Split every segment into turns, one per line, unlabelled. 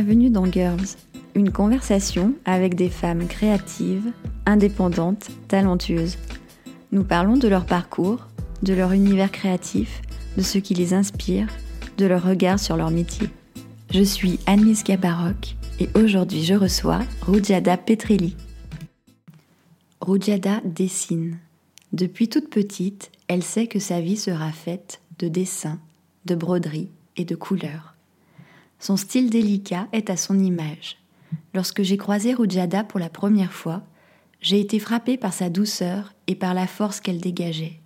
Bienvenue dans Girls, une conversation avec des femmes créatives, indépendantes, talentueuses. Nous parlons de leur parcours, de leur univers créatif, de ce qui les inspire, de leur regard sur leur métier. Je suis Annelise Gabaroc et aujourd'hui je reçois Rujada Petrilli. Rujada dessine. Depuis toute petite, elle sait que sa vie sera faite de dessins, de broderies et de couleurs. Son style délicat est à son image. Lorsque j'ai croisé Rujada pour la première fois, j'ai été frappée par sa douceur et par la force qu'elle dégageait.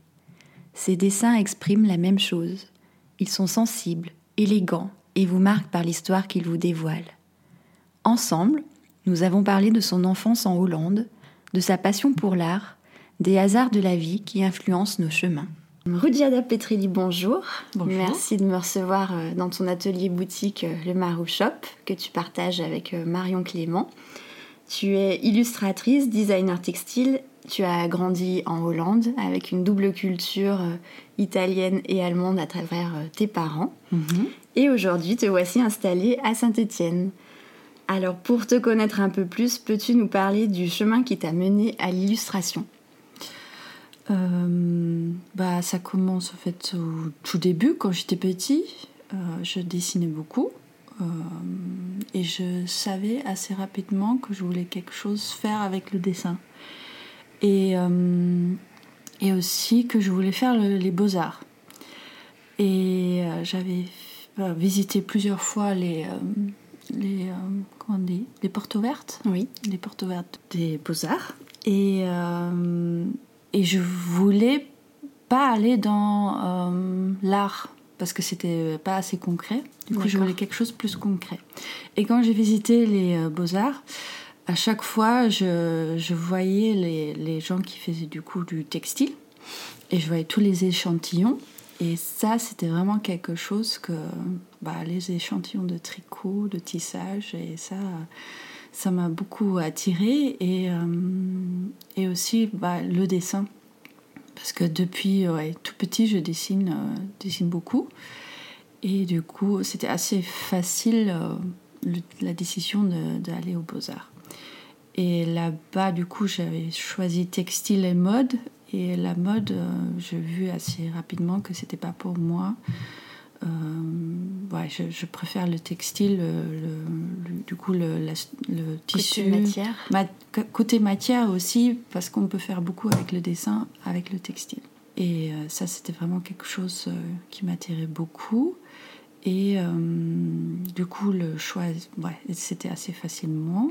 Ses dessins expriment la même chose. Ils sont sensibles, élégants et vous marquent par l'histoire qu'ils vous dévoilent. Ensemble, nous avons parlé de son enfance en Hollande, de sa passion pour l'art, des hasards de la vie qui influencent nos chemins. Rudiada Petrilli, bonjour.
Bonjour.
Merci de me recevoir euh, dans ton atelier boutique euh, Le Marou Shop que tu partages avec euh, Marion Clément. Tu es illustratrice, designer textile. Tu as grandi en Hollande avec une double culture italienne et allemande à travers tes parents.
Mhm.
Et aujourd'hui, te voici installée à Saint-Étienne. Alors, pour te connaître un peu plus, peux-tu nous parler du chemin qui t'a mené à l'illustration?
Euh, bah, ça commence en fait au tout début, quand j'étais petit. Euh, je dessinais beaucoup euh, et je savais assez rapidement que je voulais quelque chose faire avec le dessin. Et, et aussi que je voulais faire le- les beaux-arts. Et j'avais visité plusieurs fois les, les, comment on dit, les portes ouvertes?
Oui.
les portes ouvertes des beaux-arts. Et, et je voulais pas aller dans euh, l'art parce que c'était pas assez concret. Du coup, je voulais quelque chose de plus concret. Et quand j'ai visité les euh, beaux-arts, à chaque fois, je, je voyais les, les gens qui faisaient du coup du textile et je voyais tous les échantillons. Et ça, c'était vraiment quelque chose que bah, les échantillons de tricot, de tissage, et ça, ça m'a beaucoup attiré et, euh, et aussi bah, le dessin. Parce que depuis tout petit je dessine euh, dessine beaucoup. Et du coup c'était assez facile euh, la décision d'aller aux beaux arts et là-bas du coup j'avais choisi textile et mode. Et la mode j'ai vu assez rapidement que c'était pas pour moi euh, ouais, je, je préfère le textile, le, le- le- du coup le, la- le tissu.
Côté matière.
Ma- côté matière aussi, parce qu'on peut faire beaucoup avec le dessin, avec le textile. Et euh, ça, c'était vraiment quelque chose euh, qui m'attirait beaucoup. Et euh, du coup, le choix, ouais, c'était assez facilement.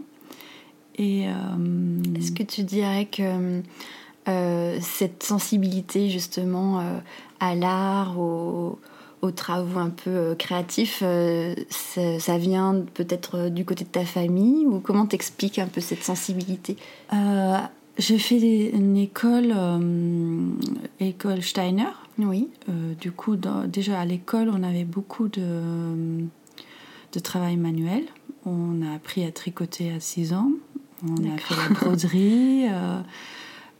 Et euh,
Est-ce que tu dirais que euh, cette sensibilité justement euh, à l'art, aux, aux travaux un peu euh, créatifs, euh, ça, ça vient peut-être euh, du côté de ta famille ou comment t'expliques un peu cette sensibilité?
Euh, j'ai fait des- une école, euh, école Steiner.
Oui.
Euh, du coup, dans- déjà à l'école, on avait beaucoup de, de travail manuel. On a appris à tricoter à 6 ans. On a fait la broderie,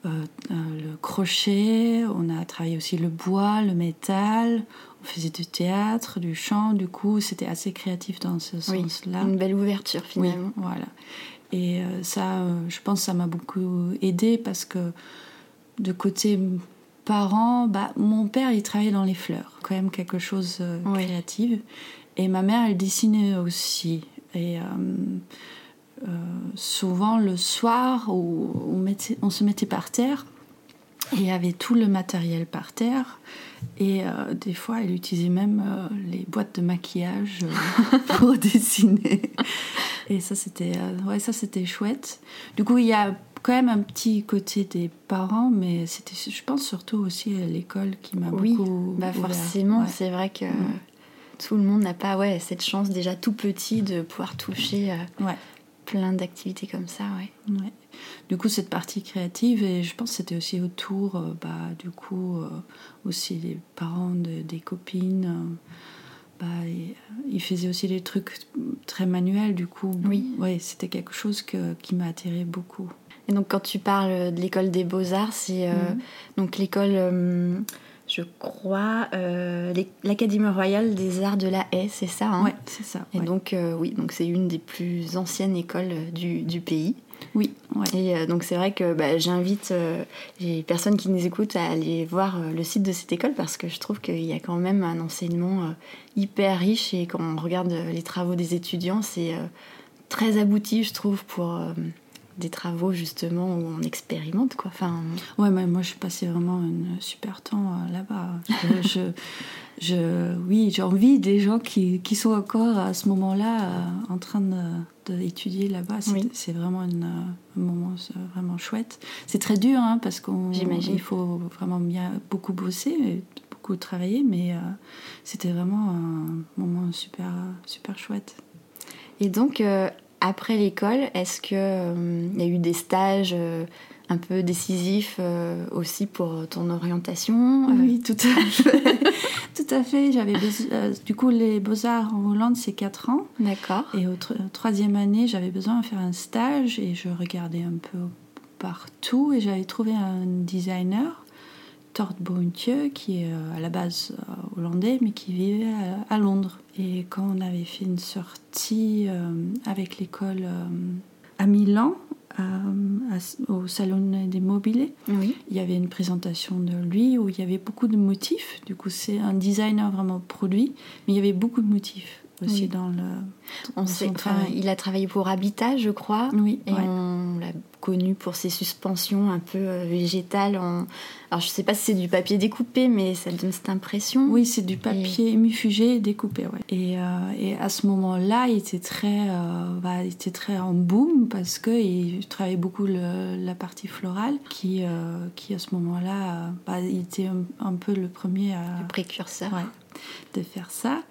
le crochet. On a travaillé aussi le bois, le métal. On faisait du théâtre, du chant. Du coup, c'était assez créatif dans ce
Oui.
sens-là.
Une belle ouverture finalement.
Oui, voilà. Et euh, ça, euh, je pense ça m'a beaucoup aidé parce que de côté parents, bah, mon père, il travaillait dans les fleurs, quand même quelque chose euh,
Oui.
créative. Et ma mère, elle dessinait aussi. Et euh, euh, souvent, le soir, où on, mettait- on se mettait par terre, et il y avait tout le matériel par terre. Et euh, des fois, elle utilisait même euh, les boîtes de maquillage euh, pour dessiner. Et ça, c'était ouais, ça, c'était chouette. Du coup, il y a quand même un petit côté des parents, mais c'était, je pense, surtout aussi à l'école qui m'a
Oui,
beaucoup.
Bah forcément,
Ouais.
c'est vrai que tout le monde n'a pas ouais, cette chance déjà tout petit de pouvoir toucher
Ouais.
Plein d'activités comme ça. Ouais.
Ouais. Du coup, cette partie créative, et je pense que c'était aussi autour, euh, bah, du coup, euh, aussi les parents de- des copines. euh, bah, ils faisaient aussi des trucs très manuels, du coup.
Oui.
Ouais, c'était quelque chose que, qui m'a attiré beaucoup.
Et donc quand tu parles de l'école des beaux-arts, c'est euh,
Mhm.
donc l'école, je crois, euh, l'Académie royale des arts de la haie, c'est ça hein
Ouais, c'est ça.
Et donc, euh, oui, donc c'est une des plus anciennes écoles du, du pays.
Oui, ouais.
Et euh, donc c'est vrai que bah, j'invite les personnes qui nous écoutent à aller voir le site de cette école parce que je trouve qu'il y a quand même un enseignement hyper riche et quand on regarde les travaux des étudiants, c'est très abouti, je trouve, pour des travaux justement où on expérimente quoi. Enfin...
Ouais, mais moi je passais vraiment un super temps euh, là-bas. je, je, oui, j'ai envie des gens qui, qui, sont encore à ce moment-là euh, en train d'étudier de, là-bas. C'est vraiment une, un moment vraiment chouette. C'est très dur hein, parce qu'il faut vraiment bien, beaucoup bosser, beaucoup travailler, mais euh, c'était vraiment un moment super, super chouette.
Et donc, après l'école, est-ce qu'il euh, y a eu des stages euh, un peu décisifs euh, aussi pour ton orientation?
Oui, tout à fait. tout à fait. J'avais du coup les beaux-arts en Hollande, c'est 4 ans.
D'accord.
Et au troisième année, j'avais besoin de faire un stage et je regardais un peu partout et j'avais trouvé un designer Tord Boentje, qui est à la base hollandais, mais qui vivait à Londres. Et quand on avait fait une sortie euh, avec l'école euh, à Milan, euh, au salon des mobiliers,
il
y avait une présentation de lui où il y avait beaucoup de motifs. Du coup, c'est un designer vraiment produit, mais il y avait beaucoup de motifs aussi dans le.
On sait, il a travaillé pour Habitat, je crois.
Oui.
Et on l'a connu pour ses suspensions un peu euh, végétales. En... Alors je sais pas si c'est du papier découpé, mais ça donne cette impression.
Oui, c'est du papier et... découpé. Ouais. Et, euh, et, à ce moment-là, il était très, euh, bah, il était très en boom parce que il travaillait beaucoup la partie florale, qui, qui à ce moment-là, bah, il était un, peu le premier à,
le précurseur
de faire ça.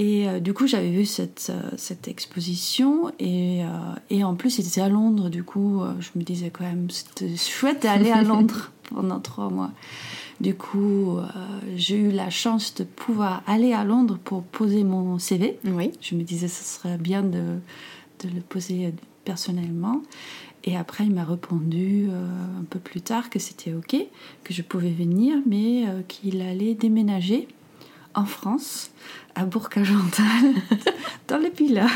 Et euh, du coup, j'avais vu cette, euh, cette exposition et, euh, et, en plus, il était à Londres. Du coup, je me disais quand même, c'était chouette d'aller à Londres pendant trois mois. Du coup, j'ai eu la chance de pouvoir aller à Londres pour poser mon CV.
Oui.
Je me disais, ce serait bien de, de le poser personnellement. Et après, il m'a répondu un peu plus tard que c'était OK, que je pouvais venir, mais qu'il allait déménager en France, à Bourg-Argental, dans les Pilat.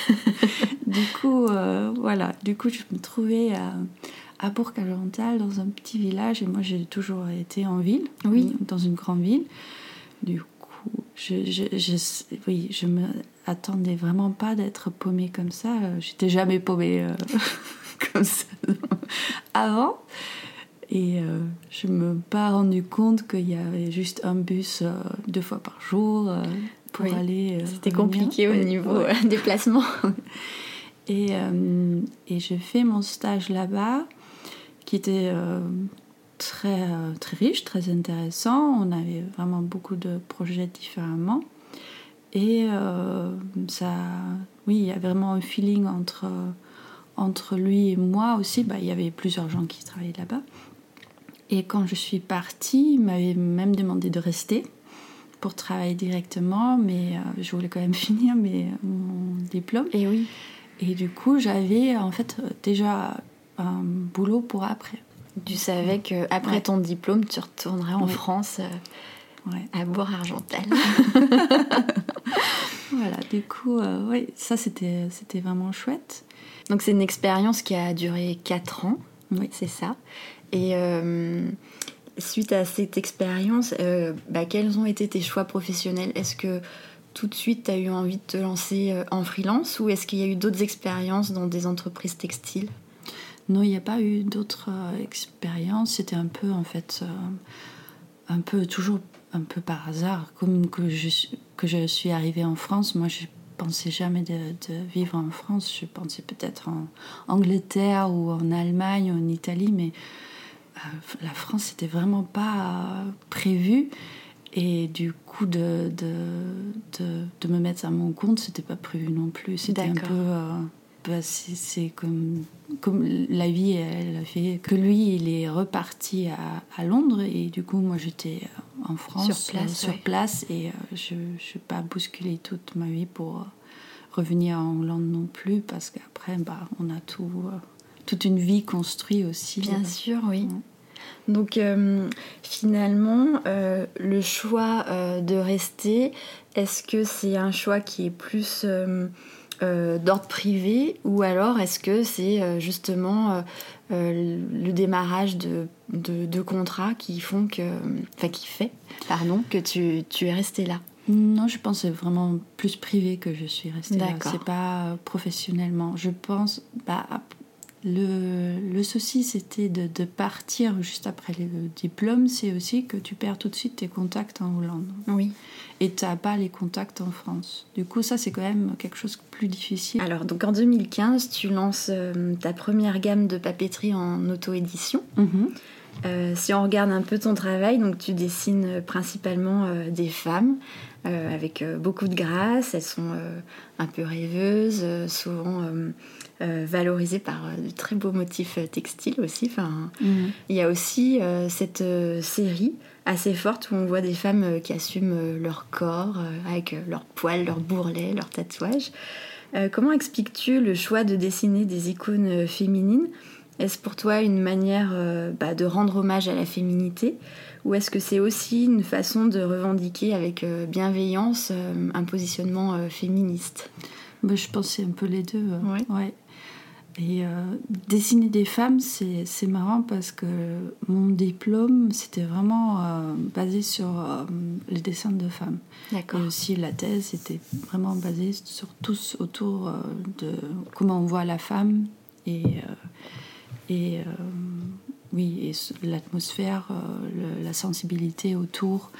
du coup, euh, voilà, du coup, je me trouvais à, à Bourg-Argental, dans un petit village, et moi, j'ai toujours été en ville,
oui.
dans une grande ville. Du coup, je, je, je, oui, je me attendais vraiment pas d'être paumée comme ça. J'étais jamais paumée euh, comme ça avant. Et euh, je ne me pas rendu compte qu'il y avait juste un bus euh, deux fois par jour euh, pour aller.
C'était compliqué au niveau déplacement.
et, et j'ai fait mon stage là-bas, qui était très, très riche, très intéressant. On avait vraiment beaucoup de projets différemment. Et ça, oui, il y a vraiment un feeling entre, entre lui et moi aussi. Bah, il y avait plusieurs gens qui travaillaient là-bas. Et quand je suis partie, il m'avait même demandé de rester pour travailler directement, mais euh, je voulais quand même finir mes, mon diplôme.
Et oui.
Et du coup, j'avais en fait déjà un boulot pour après.
Tu savais que après ton diplôme, tu retournerais en France euh, à Bourg-Argental.
voilà, du coup, euh, oui, ça c'était c'était vraiment chouette.
Donc c'est une expérience qui a duré 4 ans. Oui, c'est ça. Et euh, suite à cette expérience, euh, bah, quels ont été tes choix professionnels? Est-ce que tout de suite tu as eu envie de te lancer euh, en freelance ou est-ce qu'il y a eu d'autres expériences dans des entreprises textiles?
Non, il n'y a pas eu d'autres expériences. C'était un peu en fait, un peu toujours un peu par hasard, comme que je, que je suis arrivée en France. Moi, je pensais jamais de, de, vivre en France. Je pensais peut-être en Angleterre ou en Allemagne ou en Italie, mais la France, c'était vraiment pas prévu. Et du coup, de, de, de, me mettre à mon compte, c'était pas prévu non plus. C'était un peu. Euh, bah, c'est comme, comme la vie, elle a fait que lui, il est reparti à, à Londres. Et du coup, moi, j'étais en France,
sur place.
sur place et euh, je n'ai pas bousculé toute ma vie pour revenir en Hollande non plus. Parce qu'après, bah, on a tout, euh, toute une vie construite aussi.
Bien sûr, oui. Donc finalement, le choix de rester, est-ce que c'est un choix qui est plus d'ordre privé ou alors est-ce que c'est justement le démarrage de, de, contrats qui font que, enfin qui fait, pardon, que tu, tu es resté là?
Non, je pense que c'est vraiment plus privé que je suis restée là. C'est pas professionnellement. Je pense, bah, le, le souci c'était de, de, partir juste après le diplôme, c'est aussi que tu perds tout de suite tes contacts en Hollande.
Oui.
Et tu n'as pas les contacts en France. Du coup, ça c'est quand même quelque chose de plus difficile.
Alors, donc en 2015, tu lances euh, ta première gamme de papeterie en auto-édition.
Mhm.
Euh, si on regarde un peu ton travail, donc tu dessines principalement euh, des femmes avec beaucoup de grâce. Elles sont un peu rêveuses, souvent valorisées par de très beaux motifs textiles aussi. Enfin,
mhm.
Il y a aussi cette série assez forte où on voit des femmes qui assument leur corps avec leurs poils, leurs bourrelets, leurs tatouages. comment expliques-tu le choix de dessiner des icônes féminines? Est-ce pour toi une manière euh, bah, de rendre hommage à la féminité? Ou est-ce que c'est aussi une façon de revendiquer avec euh, bienveillance euh, un positionnement féministe?
Bah, Je pense que c'est un peu les deux. Ouais. Et dessiner des femmes, c'est marrant parce que mon diplôme, c'était vraiment basé sur les dessins de femmes.
D'accord.
Et aussi la thèse était vraiment basée sur tous autour de comment on voit la femme et et euh, oui, et l'atmosphère, euh, la sensibilité autour.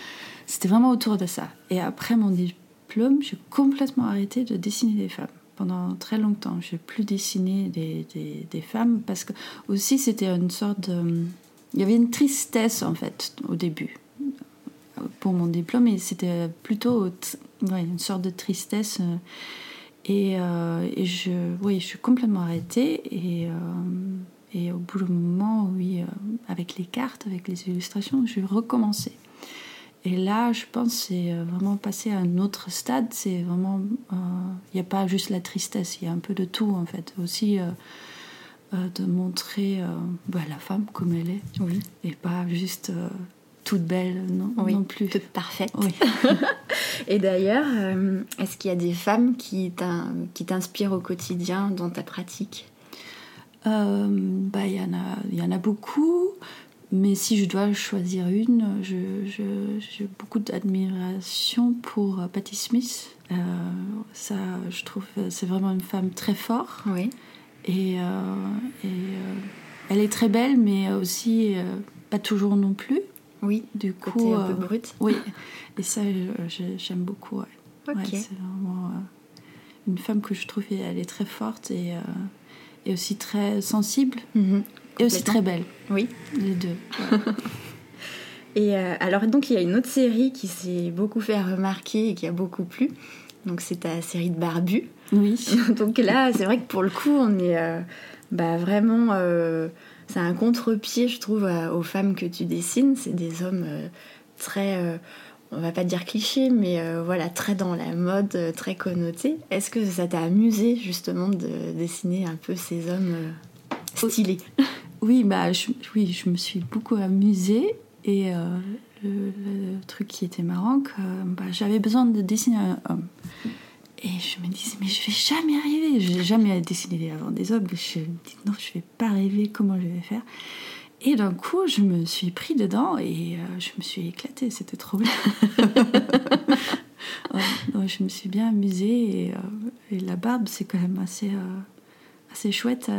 C'était vraiment autour de ça. Et après mon diplôme, j'ai complètement arrêté de dessiner des femmes. Pendant très longtemps, je n'ai plus dessiné des, femmes parce que aussi c'était une sorte de... Il y avait une tristesse en fait au début pour mon diplôme et c'était plutôt une sorte de tristesse. Et, euh, et je, oui, je suis complètement arrêtée et et au bout d'un moment, oui, euh, avec les cartes, avec les illustrations, je vais recommencer. Et là, je pense c'est euh, vraiment passer à un autre stade. C'est vraiment, euh, il n'y a pas juste la tristesse, il y a un peu de tout en fait. Aussi de montrer bah, la femme comme elle est,
oui.
et pas juste toute belle non,
oui,
non plus.
Toute parfaite.
Oui.
et d'ailleurs, est-ce qu'il y a des femmes qui t'inspirent au quotidien dans ta pratique?
Euh, bah, y, en a, y en a beaucoup, mais si je dois choisir une, j'ai je, beaucoup d'admiration pour euh, Patti Smith. Euh, ça, je trouve, c'est vraiment une femme très forte.
Oui.
Et, et elle est très belle, mais aussi pas toujours non plus.
Oui.
Du
côté coup, un peu brut.
Oui. Et ça, j'aime beaucoup. Ouais.
Okay.
c'est vraiment une femme que je trouve, elle est très forte et et aussi très sensible
mhm.
et aussi très belle.
Oui.
Les deux.
et euh, alors donc il y a une autre série qui s'est beaucoup fait remarquer et qui a beaucoup plu. Donc c'est ta série de Barbu.
Oui.
donc là c'est vrai que pour le coup on est euh, bah, vraiment... Euh, c'est un contre-pied je trouve aux femmes que tu dessines. C'est des hommes très on va pas dire cliché, mais euh, voilà, très dans la mode, euh, très connoté. Est-ce que ça t'a amusé justement de dessiner un peu ces hommes euh, stylés?
Oui, bah, je, oui, je me suis beaucoup amusée et le, truc qui était marrant, que bah, j'avais besoin de dessiner un homme. Et je me disais, mais je vais jamais arriver. Je n'ai jamais dessiné avant des hommes. Je me dis, non, je vais pas rêver comment je vais faire? Et d'un coup, je me suis pris dedans et euh, je me suis éclatée. C'était trop bien. je me suis bien amusée et, euh, la barbe, c'est quand même assez, euh, assez chouette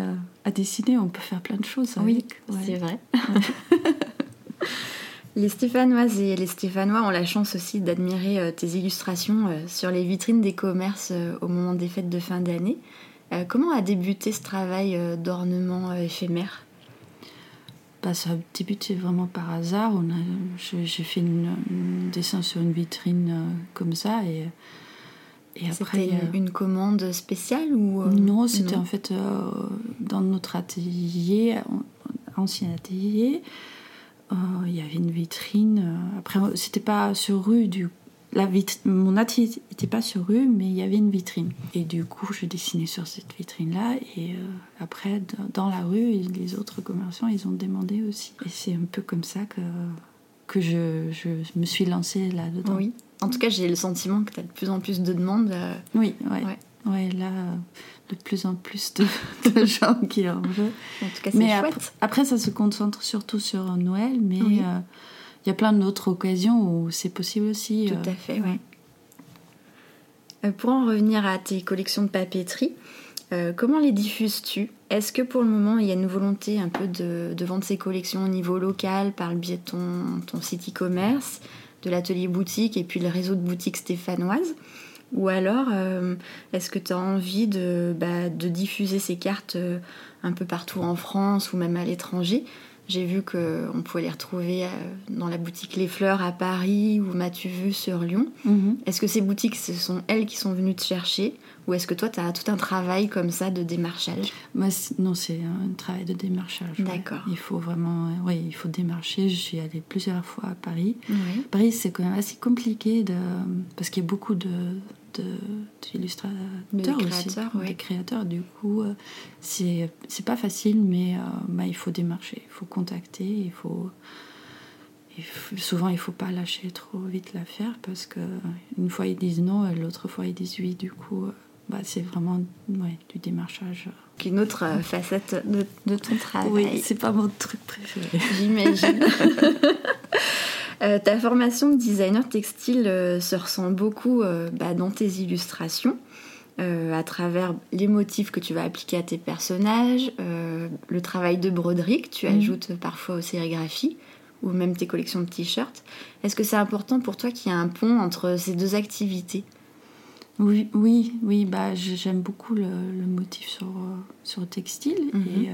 à, dessiner. On peut faire plein de choses
avec. Oui, c'est vrai. les Stéphanoises et les Stéphanois ont la chance aussi d'admirer tes illustrations sur les vitrines des commerces au moment des fêtes de fin d'année. comment a débuté ce travail d'ornement éphémère?
Ça a débuté vraiment par hasard. J'ai fait un dessin sur une vitrine euh, comme ça et,
et après. C'était une, commande spéciale ou
euh, Non, c'était en fait euh, dans notre atelier, ancien atelier. Il y avait une vitrine. Après, c'était pas sur rue du la mon atelier n'était pas sur rue, mais il y avait une vitrine. Et du coup, je dessinais sur cette vitrine-là. Et euh, après, dans la rue, les autres commerçants, ils ont demandé aussi. Et c'est un peu comme ça que, que je, je me suis lancée là-dedans.
Oui. En tout cas, j'ai le sentiment que tu as de plus en plus de demandes. euh,
Oui, ouais.
Ouais.
Ouais, là, de plus en plus de, de gens qui en veulent.
En tout cas, c'est chouette.
après, après, ça se concentre surtout sur Noël, mais
Oui.
euh, il y a plein d'autres occasions où c'est possible aussi.
Tout
euh,
à fait, oui. Euh, pour en revenir à tes collections de papeterie, euh, comment les diffuses-tu? Est-ce que pour le moment il y a une volonté un peu de, de vendre ces collections au niveau local par le biais de ton, ton site e-commerce, de l'atelier boutique et puis le réseau de boutiques stéphanoises? Ou alors euh, est-ce que tu as envie de, bah, de diffuser ces cartes un peu partout en France ou même à l'étranger? J'ai vu qu'on pouvait les retrouver euh, dans la boutique Les Fleurs à Paris ou M'as-tu vu sur Lyon.
mhm.
Est-ce que ces boutiques, ce sont elles qui sont venues te chercher ou est-ce que toi, tu as tout un travail comme ça de démarchage?
Moi, non, c'est un travail de démarchage. ouais.
D'accord.
Il faut vraiment, euh, ouais, il faut démarcher. Je suis allée plusieurs fois à Paris.
Oui.
Paris, c'est quand même assez compliqué de, parce qu'il y a beaucoup de de- aussi,
ouais.
des créateurs. Du coup, euh, c'est pas facile, mais euh, bah, il faut démarcher, il faut contacter, il faut. il faut- souvent, il faut pas lâcher trop vite l'affaire parce que une fois ils disent non, l'autre fois ils disent oui. Du coup, euh, bah, c'est vraiment ouais, du démarchage.
Une autre euh, facette de, de ton travail.
Oui, c'est pas mon truc préféré.
J'imagine. Euh, ta formation de designer textile euh, se ressent beaucoup euh, bah, dans tes illustrations, à travers les motifs que tu vas appliquer à tes personnages, le travail de broderie que tu
Mhm.
ajoutes parfois aux sérigraphies, ou même tes collections de t-shirts. Est-ce que c'est important pour toi qu'il y ait un pont entre ces deux activités?
Oui, oui, oui. Bah, j'aime beaucoup le, le motif sur, sur le textile
Mhm.
et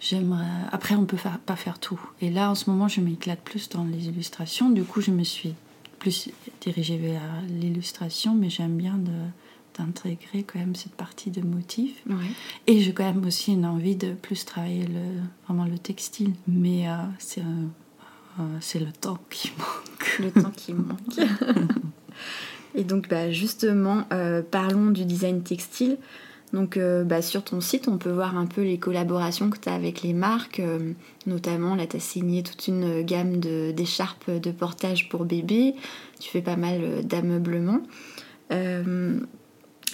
j'aimerais. Après, on peut faire, pas faire tout. Et là, en ce moment, je m'éclate plus dans les illustrations. Du coup, je me suis plus dirigée vers l'illustration, mais j'aime bien d'intégrer quand même cette partie de motif.
Ouais.
Et j'ai quand même aussi une envie de plus travailler le, vraiment le textile. Mais euh, c'est euh, euh, le temps qui manque.
le temps qui manque. Et donc, bah, justement, euh, parlons du design textile. Donc, euh, bah, sur ton site, on peut voir un peu les collaborations que tu as avec les marques. euh, notamment, là, tu as signé toute une gamme de- d'écharpes de, portage pour bébés. Tu fais pas mal euh, d'ameublement. Euh,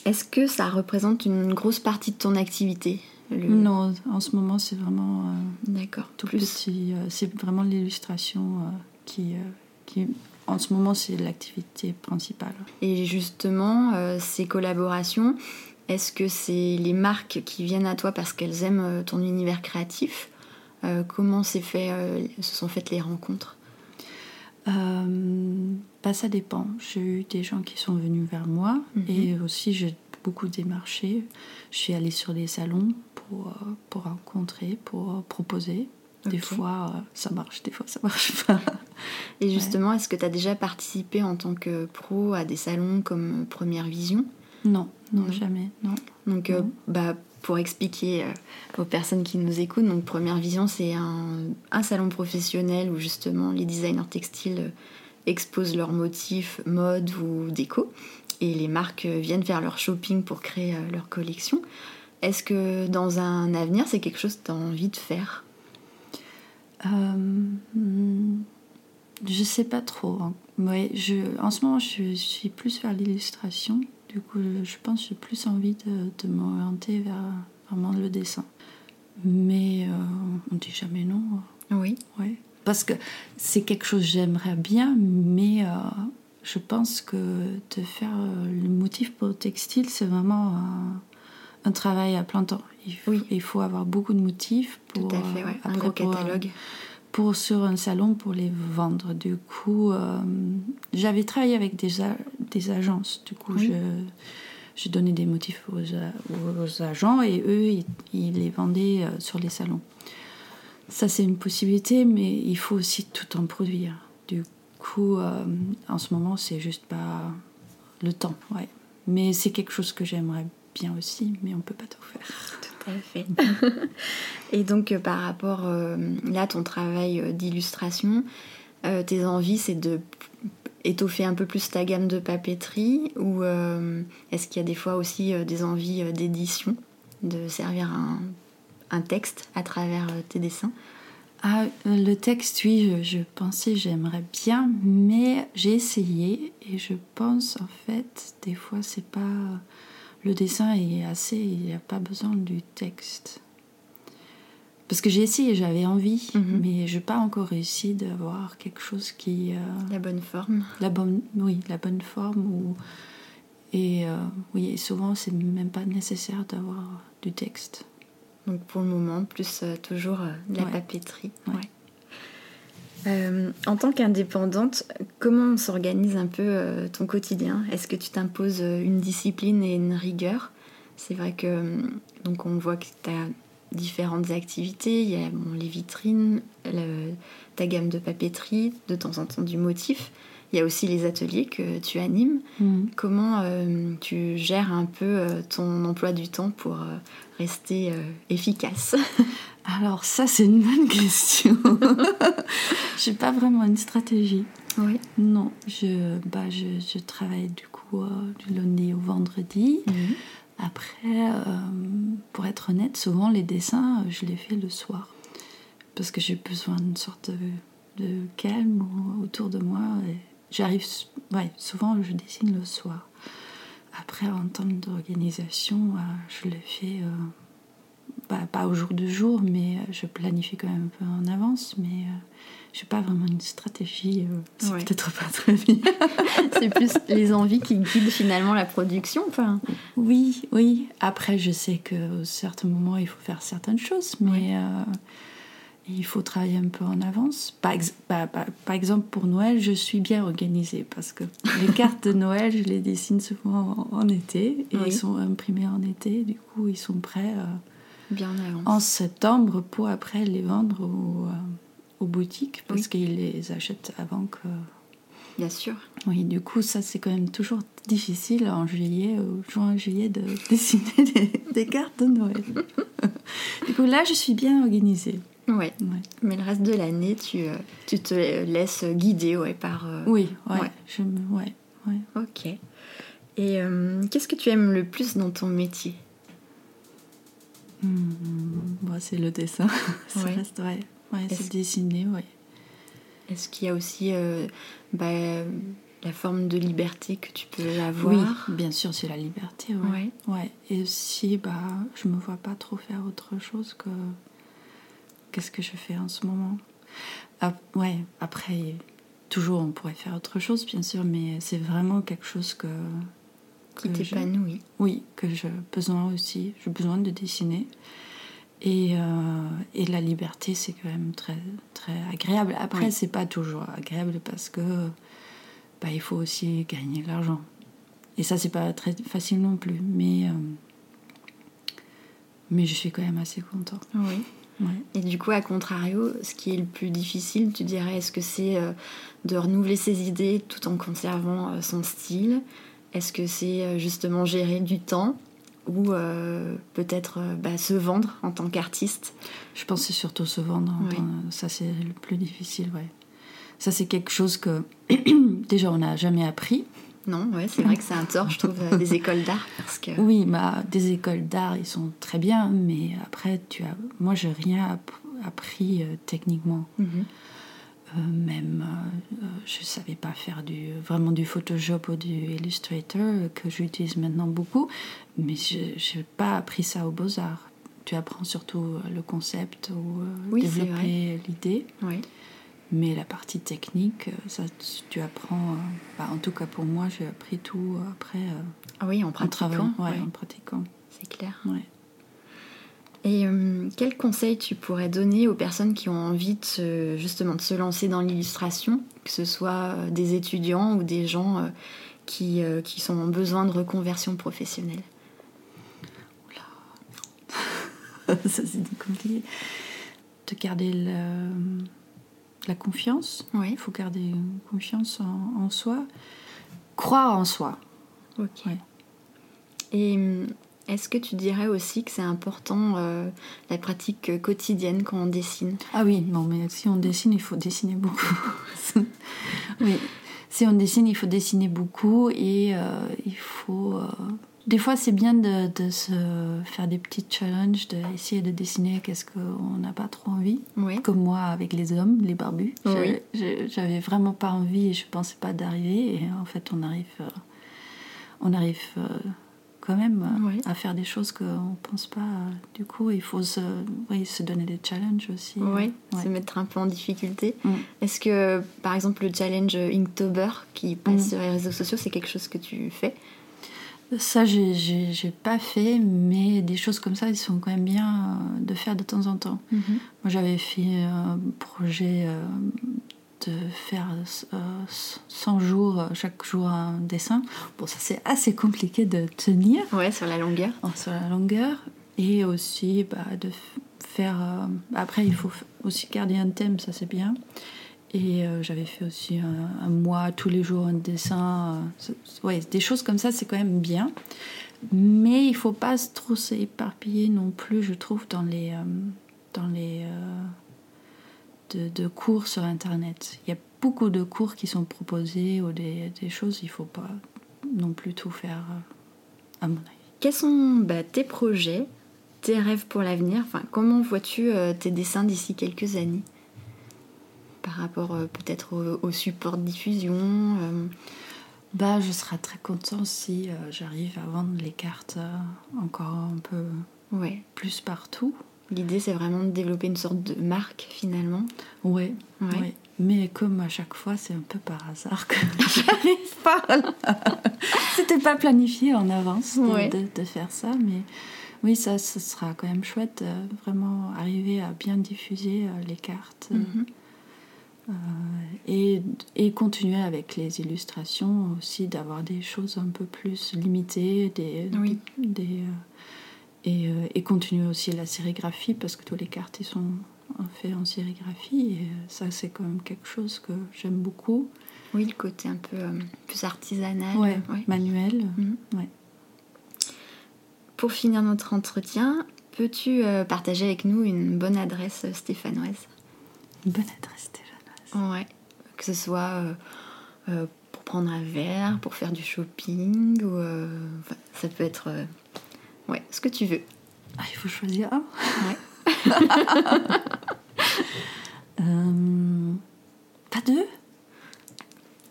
Est-ce que ça représente une grosse partie de ton activité le-
Non, en ce moment, c'est vraiment. euh,
D'accord.
tout
Plus.
petit. euh, c'est vraiment l'illustration euh, qui, euh, qui, en ce moment, c'est l'activité principale.
Et justement, euh, ces collaborations, est-ce que c'est les marques qui viennent à toi parce qu'elles aiment euh, ton univers créatif? Euh, Comment fait, euh, se sont faites les rencontres?
Euh, bah, ça dépend. J'ai eu des gens qui sont venus vers moi
Mhm.
et aussi j'ai beaucoup démarché. Je suis allée sur des salons pour, euh, pour rencontrer, pour proposer. Des fois, ça marche, des fois, ça marche pas.
Et justement, est-ce que tu as déjà participé en tant que pro à des salons comme Première Vision?
Non, non, jamais, non.
Donc, euh, bah, pour expliquer euh, aux personnes qui nous écoutent, donc Première Vision, c'est un, un salon professionnel où justement les designers textiles euh, exposent leurs motifs, mode ou déco, et les marques viennent faire leur shopping pour créer leur collection. Est-ce que dans un avenir, c'est quelque chose que tu as envie de faire?
Euh, hmm, je sais pas trop. hein. Ouais, je, en ce moment, je suis plus vers l'illustration. Du coup, je, pense que j'ai plus envie de, de m'orienter vers vraiment le dessin. Mais euh, on dit jamais non.
Oui.
Ouais. Parce que c'est quelque chose que j'aimerais bien, mais euh, je pense que de faire euh, le motif pour le textile, c'est vraiment un, un travail à plein temps. Il,
Oui.
il faut avoir beaucoup de motifs pour,
Tout à fait,
euh,
ouais. un gros catalogue.
pour sur un salon pour les vendre. Du coup, euh, j'avais travaillé avec des, a- des agences. Du coup,
Oui.
je j'ai donné des motifs aux, a- aux agents et eux, ils, ils les vendaient euh, sur les salons. Ça, c'est une possibilité, mais il faut aussi tout en produire. Du coup, euh, en ce moment, c'est juste pas le temps. Ouais. Mais c'est quelque chose que j'aimerais bien aussi, mais on peut pas tout faire.
À. Et donc, euh, par rapport euh, là, ton travail euh, d'illustration, tes envies, c'est de étoffer un peu plus ta gamme de papeterie ou est-ce qu'il y a des fois aussi des envies d'édition, de servir un, un texte à travers tes dessins?
Ah, le texte, oui, je, pensais j'aimerais bien, mais j'ai essayé et je pense en fait, des fois, c'est pas. Le dessin est assez, il n'y a pas besoin du texte. Parce que j'ai essayé, j'avais envie, mhm. mais je n'ai pas encore réussi d'avoir quelque chose qui. Euh,
la bonne forme.
La bonne, oui, la bonne forme. Ou, et euh, oui, souvent, c'est même pas nécessaire d'avoir du texte.
Donc pour le moment, plus euh, toujours euh, la papeterie. Euh, en tant qu'indépendante, comment s'organise un peu ton quotidien? Est-ce que tu t'imposes une discipline et une rigueur? C'est vrai que donc on voit que tu as différentes activités. Il y a les vitrines, ta gamme de papeterie, de temps en temps du motif. Il y a aussi les ateliers que tu animes. Mm. Comment euh, tu gères un peu euh, ton emploi du temps pour euh, rester efficace?
Alors ça, c'est une bonne question. je n'ai pas vraiment une stratégie.
Oui.
Non, je, bah, je, travaille du coup du lundi au vendredi. Mm. Après, pour être honnête, souvent les dessins, je les fais le soir. Parce que j'ai besoin d'une sorte de, de calme autour de moi. Et J'arrive, ouais, souvent je dessine le soir. Après, en termes d'organisation, euh, je le fais euh, bah, pas au jour de jour, mais euh, je planifie quand même un peu en avance. Mais je n'ai pas vraiment une stratégie. c'est peut-être pas très bien.
c'est plus les envies qui guident finalement la production. Enfin.
Oui, oui. Après, je sais que certains moments, il faut faire certaines choses, mais il faut travailler un peu en avance. Par, par, exemple, pour Noël, je suis bien organisée parce que les cartes de Noël, je les dessine souvent en, été et ils sont imprimés en été. Du coup, ils sont prêts euh,
bien
en septembre pour après les vendre aux, euh, boutiques parce qu'ils les achètent avant que.
Bien sûr.
Oui, du coup, ça c'est quand même toujours difficile en juillet ou juin, juillet de dessiner des, des cartes de Noël. du coup, là, je suis bien organisée.
Ouais. Mais le reste de l'année, tu, euh, tu te laisses guider ouais, par.
Euh, oui, ouais. Je ouais, ouais.
Ok. Et euh, qu'est-ce que tu aimes le plus dans ton métier?
Hmm, C'est le dessin. Ça reste, ouais. c'est dessiner, ouais.
Est-ce qu'il y a aussi bah, la forme de liberté que tu peux avoir?
Oui, bien sûr, c'est la liberté, ouais. ouais. Et aussi, bah, je me vois pas trop faire autre chose que qu'est-ce que je fais en ce moment ah, Ouais, après, toujours on pourrait faire autre chose, bien sûr, mais c'est vraiment quelque chose que.
Qui t'épanouit.
Oui, que j'ai besoin aussi. J'ai besoin de dessiner. Et, euh, et la liberté, c'est quand même très, très agréable. Après, c'est pas toujours agréable parce que bah, il faut aussi gagner de l'argent. Et ça, c'est pas très facile non plus. Mais, euh, mais je suis quand même assez contente.
Oui. Et du coup, à contrario, ce qui est le plus difficile, tu dirais, est-ce que c'est euh, de renouveler ses idées tout en conservant euh, son style? Est-ce que c'est euh, justement gérer du temps ou peut-être bah, se vendre en tant qu'artiste?
Je pense que c'est surtout se vendre. Ça, c'est le plus difficile, ouais. Ça, c'est quelque chose que déjà on n'a jamais appris.
Non, ouais, c'est vrai que c'est un tort, je trouve, euh, des écoles d'art. Parce que...
Oui, bah, des écoles d'art, ils sont très bien, mais après, tu as... moi, j'ai rien appris euh, techniquement. Mhm. Euh, même, je ne savais pas faire du, vraiment du Photoshop ou du Illustrator, que j'utilise maintenant beaucoup, mais je n'ai pas appris ça aux beaux-arts. Tu apprends surtout le concept ou développer l'idée.
Oui.
Mais la partie technique, euh, ça, tu apprends. Euh, bah, en tout cas pour moi, j'ai appris tout après. Euh,
ah oui, en pratiquant.
En, ouais, en pratiquant.
C'est clair.
Ouais.
Et quel conseil tu pourrais donner aux personnes qui ont envie de justement de se lancer dans l'illustration, que ce soit des étudiants ou des gens qui, qui sont en besoin de reconversion professionnelle?
Oula. Ça c'est compliqué. De garder le la confiance. Il faut garder confiance en, soi. Croire en soi.
Ok. Et hum, est-ce que tu dirais aussi que c'est important euh, la pratique quotidienne quand on dessine?
Ah oui, non, mais si on dessine, il faut dessiner beaucoup. oui, si on dessine, il faut dessiner beaucoup et il faut des fois, c'est bien de, se faire des petits challenges, d'essayer de dessiner qu'est-ce qu'on n'a pas trop envie. Comme moi avec les hommes, les barbus. J'avais vraiment pas envie et je pensais pas d'arriver. Et en fait, on arrive, euh, on arrive euh, quand même euh, à faire des choses qu'on pense pas. Du coup, il faut se, se donner des challenges aussi.
Oui, se mettre un peu en difficulté. Mm. Est-ce que, par exemple, le challenge Inktober qui passe mm. sur les réseaux sociaux, c'est quelque chose que tu fais?
Ça, j'ai pas fait, mais des choses comme ça, ils sont quand même bien euh, de faire de temps en temps. Mhm. Moi, j'avais fait un projet euh, de faire 100 euh, jours, chaque jour un dessin. Bon, ça, c'est assez compliqué de tenir.
Ouais, sur la longueur.
Sur la longueur. Et aussi, bah, de faire. après, il faut aussi garder un thème, ça, c'est bien. Et euh, j'avais fait aussi un, mois, tous les jours, un dessin. Euh, ouais, des choses comme ça, c'est quand même bien. Mais il faut pas trop s'éparpiller non plus, je trouve, dans les, euh, dans les de, cours sur Internet. Il y a beaucoup de cours qui sont proposés ou des, choses, il faut pas non plus tout faire, à mon avis.
Quels sont bah, tes projets, tes rêves pour l'avenir? Enfin, Comment vois-tu tes dessins d'ici quelques années? Par rapport euh, peut-être au, support de diffusion euh.
bah, Je serais très contente si euh, j'arrive à vendre les cartes encore un peu ouais. plus partout.
L'idée, c'est vraiment de développer une sorte de marque finalement.
Oui, ouais. Mais comme à chaque fois, c'est un peu par hasard que j'arrive pas. C'était pas planifié en avance de, faire ça, mais oui, ça, ce sera quand même chouette, vraiment arriver à bien diffuser les cartes. Mhm. Euh, et, et, continuer avec les illustrations aussi, d'avoir des choses un peu plus limitées, des, des, euh, et, euh, et, continuer aussi la sérigraphie parce que tous les cartes ils sont faits en sérigraphie et ça c'est quand même quelque chose que j'aime beaucoup.
Oui, le côté un peu plus artisanal,
ouais, manuel. Mhm. Ouais.
Pour finir notre entretien, peux-tu partager avec nous une bonne adresse stéphanoise?
Une bonne adresse stéphanoise
Ouais. Que ce soit euh, euh, pour prendre un verre, pour faire du shopping, ou euh, ça peut être. ouais, ce que tu veux.
Ah, il faut choisir un Ouais. pas deux?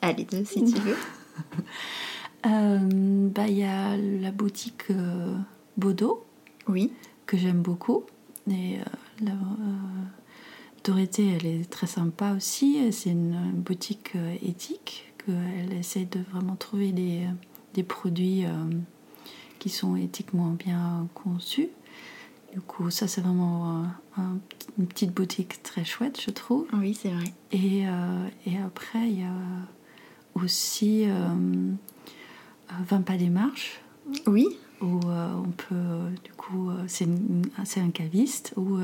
Allez, deux si tu veux.
bah, il y a la boutique Bodo.
Oui.
Que j'aime beaucoup. Et la, Dorothée, elle est très sympa aussi. C'est une boutique euh, éthique qu'elle essaie de vraiment trouver des, des produits euh, qui sont éthiquement bien conçus. Du coup, ça, c'est vraiment une petite boutique très chouette, je trouve.
Oui, c'est vrai.
Et, euh, et, après, il y a aussi euh, 20 pas des marches.
Oui.
Où on peut, du coup, c'est un caviste où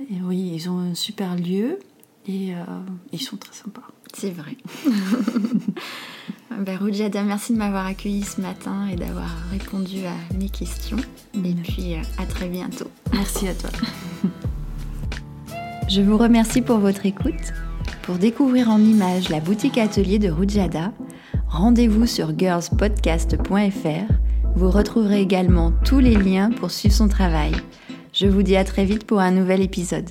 et oui, ils ont un super lieu et euh, ils sont très sympas.
C'est vrai. ben, Rujada, merci de m'avoir accueilli ce matin et d'avoir répondu à mes questions. Et puis euh, à très bientôt.
Merci à toi.
Je vous remercie pour votre écoute. Pour découvrir en images la boutique atelier de Rujada, rendez-vous sur girlspodcast.fr. Vous retrouverez également tous les liens pour suivre son travail. Je vous dis à très vite pour un nouvel épisode.